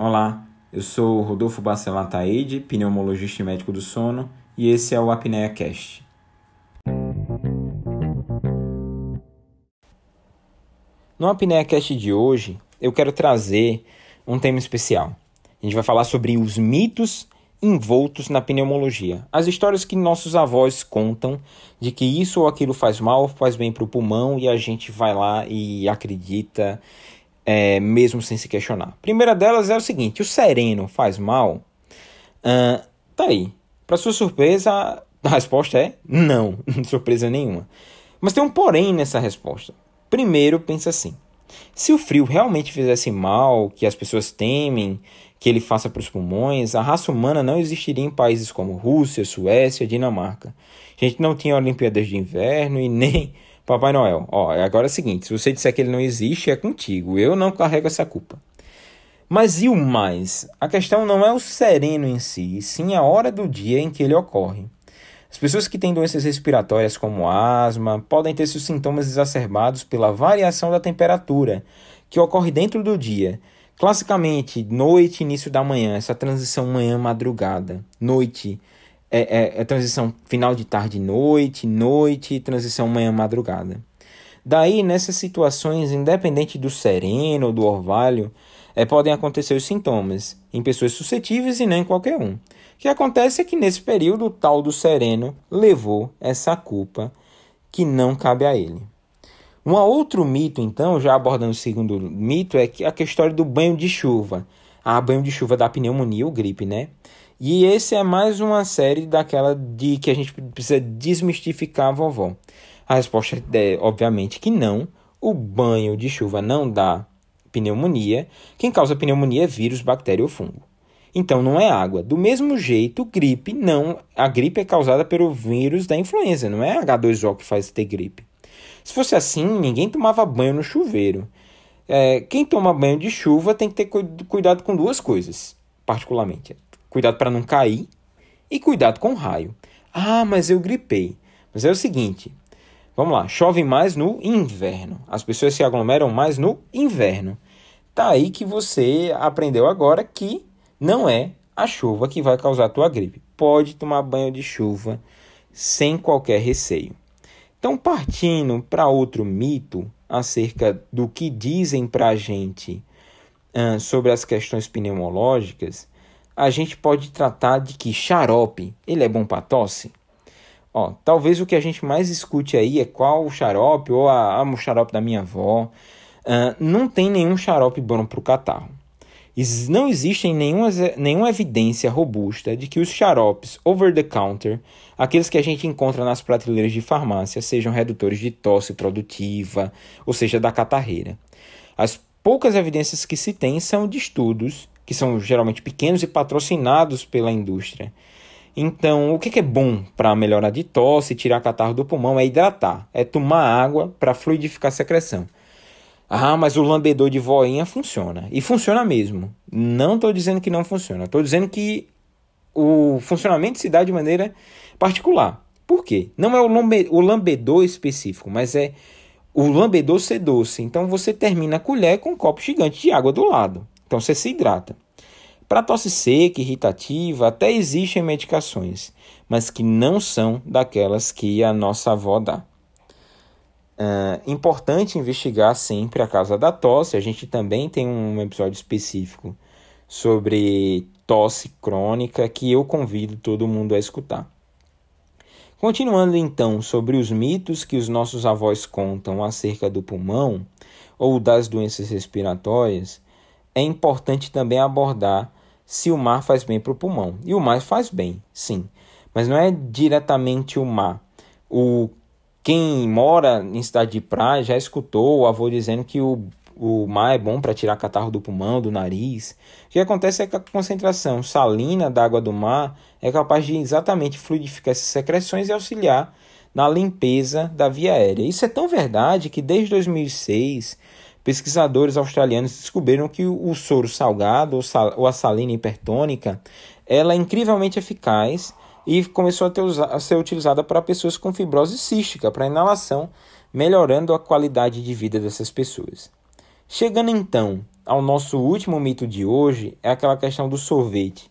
Olá, eu sou Rodolfo Bacelar Taide, pneumologista e médico do sono, e esse é o Apnea Cast. No Apnea Cast de hoje, eu quero trazer um tema especial. A gente vai falar sobre os mitos envoltos na pneumologia. As histórias que nossos avós contam de que isso ou aquilo faz mal, faz bem para o pulmão e a gente vai lá e acredita é, mesmo sem se questionar. Primeira delas é o seguinte: o sereno faz mal? Uh, tá aí. Para sua surpresa, a resposta é não, surpresa nenhuma. Mas tem um porém nessa resposta. Primeiro, pensa assim: se o frio realmente fizesse mal, que as pessoas temem que ele faça para os pulmões, a raça humana não existiria em países como Rússia, Suécia, Dinamarca. A gente não tinha Olimpíadas de Inverno e nem Papai Noel, ó, agora é o seguinte: se você disser que ele não existe, é contigo. Eu não carrego essa culpa. Mas e o mais? A questão não é o sereno em si, sim a hora do dia em que ele ocorre. As pessoas que têm doenças respiratórias como asma podem ter seus sintomas exacerbados pela variação da temperatura, que ocorre dentro do dia. Classicamente, noite, início da manhã, essa transição manhã-madrugada. Noite, é, é, é transição final de tarde noite, noite, transição manhã-madrugada. Daí, nessas situações, independente do sereno ou do orvalho, é, podem acontecer os sintomas em pessoas suscetíveis e não em qualquer um. O que acontece é que nesse período o tal do sereno levou essa culpa que não cabe a ele. Um outro mito, então, já abordando o segundo mito, é que a história do banho de chuva. Ah, banho de chuva da pneumonia ou gripe, né? E esse é mais uma série daquela de que a gente precisa desmistificar a vovó. A resposta é, obviamente, que não. O banho de chuva não dá pneumonia. Quem causa pneumonia é vírus, bactéria ou fungo. Então não é água. Do mesmo jeito, gripe não. A gripe é causada pelo vírus da influenza, não é H2O que faz ter gripe. Se fosse assim, ninguém tomava banho no chuveiro. É, quem toma banho de chuva tem que ter cuidado com duas coisas, particularmente cuidado para não cair e cuidado com o raio. Ah, mas eu gripei. Mas é o seguinte, vamos lá, chove mais no inverno. As pessoas se aglomeram mais no inverno. Tá aí que você aprendeu agora que não é a chuva que vai causar a tua gripe. Pode tomar banho de chuva sem qualquer receio. Então, partindo para outro mito acerca do que dizem para a gente uh, sobre as questões pneumológicas, a gente pode tratar de que xarope, ele é bom para tosse? Ó, talvez o que a gente mais escute aí é qual o xarope, ou a, o xarope da minha avó. Uh, não tem nenhum xarope bom para o catarro. Não existe nenhuma, nenhuma evidência robusta de que os xaropes over the counter, aqueles que a gente encontra nas prateleiras de farmácia, sejam redutores de tosse produtiva, ou seja, da catarreira. As poucas evidências que se tem são de estudos que são geralmente pequenos e patrocinados pela indústria. Então, o que é bom para melhorar de tosse tirar catarro do pulmão é hidratar, é tomar água para fluidificar a secreção. Ah, mas o lambedor de voinha funciona. E funciona mesmo. Não estou dizendo que não funciona. Estou dizendo que o funcionamento se dá de maneira particular. Por quê? Não é o lambedor específico, mas é o lambedor ser doce. Então você termina a colher com um copo gigante de água do lado. Então você se hidrata. Para tosse seca, irritativa, até existem medicações, mas que não são daquelas que a nossa avó dá. Uh, importante investigar sempre a causa da tosse. A gente também tem um episódio específico sobre tosse crônica que eu convido todo mundo a escutar. Continuando então sobre os mitos que os nossos avós contam acerca do pulmão ou das doenças respiratórias, é importante também abordar se o mar faz bem para o pulmão. E o mar faz bem, sim. Mas não é diretamente o mar. O, quem mora em cidade de praia já escutou o avô dizendo que o, o mar é bom para tirar catarro do pulmão, do nariz. O que acontece é que a concentração salina da água do mar é capaz de exatamente fluidificar essas secreções e auxiliar na limpeza da via aérea. Isso é tão verdade que desde 2006 Pesquisadores australianos descobriram que o soro salgado ou a salina hipertônica ela é incrivelmente eficaz e começou a, ter, a ser utilizada para pessoas com fibrose cística, para inalação, melhorando a qualidade de vida dessas pessoas. Chegando então ao nosso último mito de hoje é aquela questão do sorvete.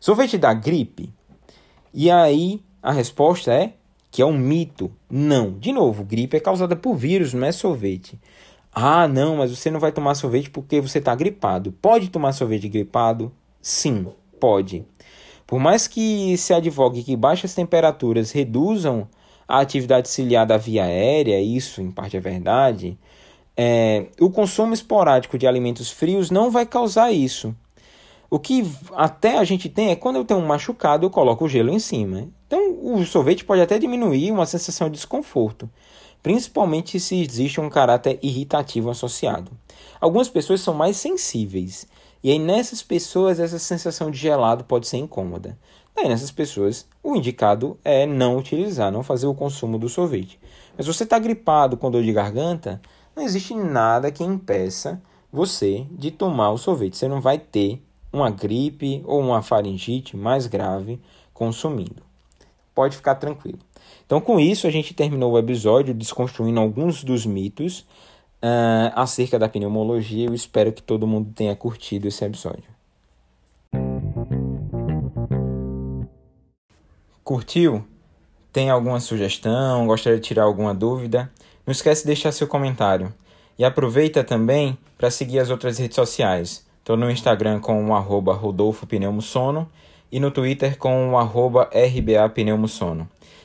Sorvete dá gripe? E aí a resposta é que é um mito. Não. De novo, gripe é causada por vírus, não é sorvete. Ah, não, mas você não vai tomar sorvete porque você está gripado. Pode tomar sorvete gripado? Sim, pode. Por mais que se advogue que baixas temperaturas reduzam a atividade ciliar da via aérea, isso em parte é verdade, é, o consumo esporádico de alimentos frios não vai causar isso. O que até a gente tem é quando eu tenho um machucado, eu coloco o gelo em cima. Então, o sorvete pode até diminuir uma sensação de desconforto, principalmente se existe um caráter irritativo associado. Algumas pessoas são mais sensíveis, e aí nessas pessoas essa sensação de gelado pode ser incômoda. Daí nessas pessoas, o indicado é não utilizar, não fazer o consumo do sorvete. Mas você está gripado com dor de garganta, não existe nada que impeça você de tomar o sorvete. Você não vai ter uma gripe ou uma faringite mais grave consumindo. Pode ficar tranquilo. Então, com isso, a gente terminou o episódio desconstruindo alguns dos mitos uh, acerca da pneumologia. Eu espero que todo mundo tenha curtido esse episódio. Curtiu? Tem alguma sugestão? Gostaria de tirar alguma dúvida? Não esquece de deixar seu comentário. E aproveita também para seguir as outras redes sociais. Estou no Instagram com o arroba Rodolfo Pneumosono e no Twitter com o arroba RBA Pneumosono.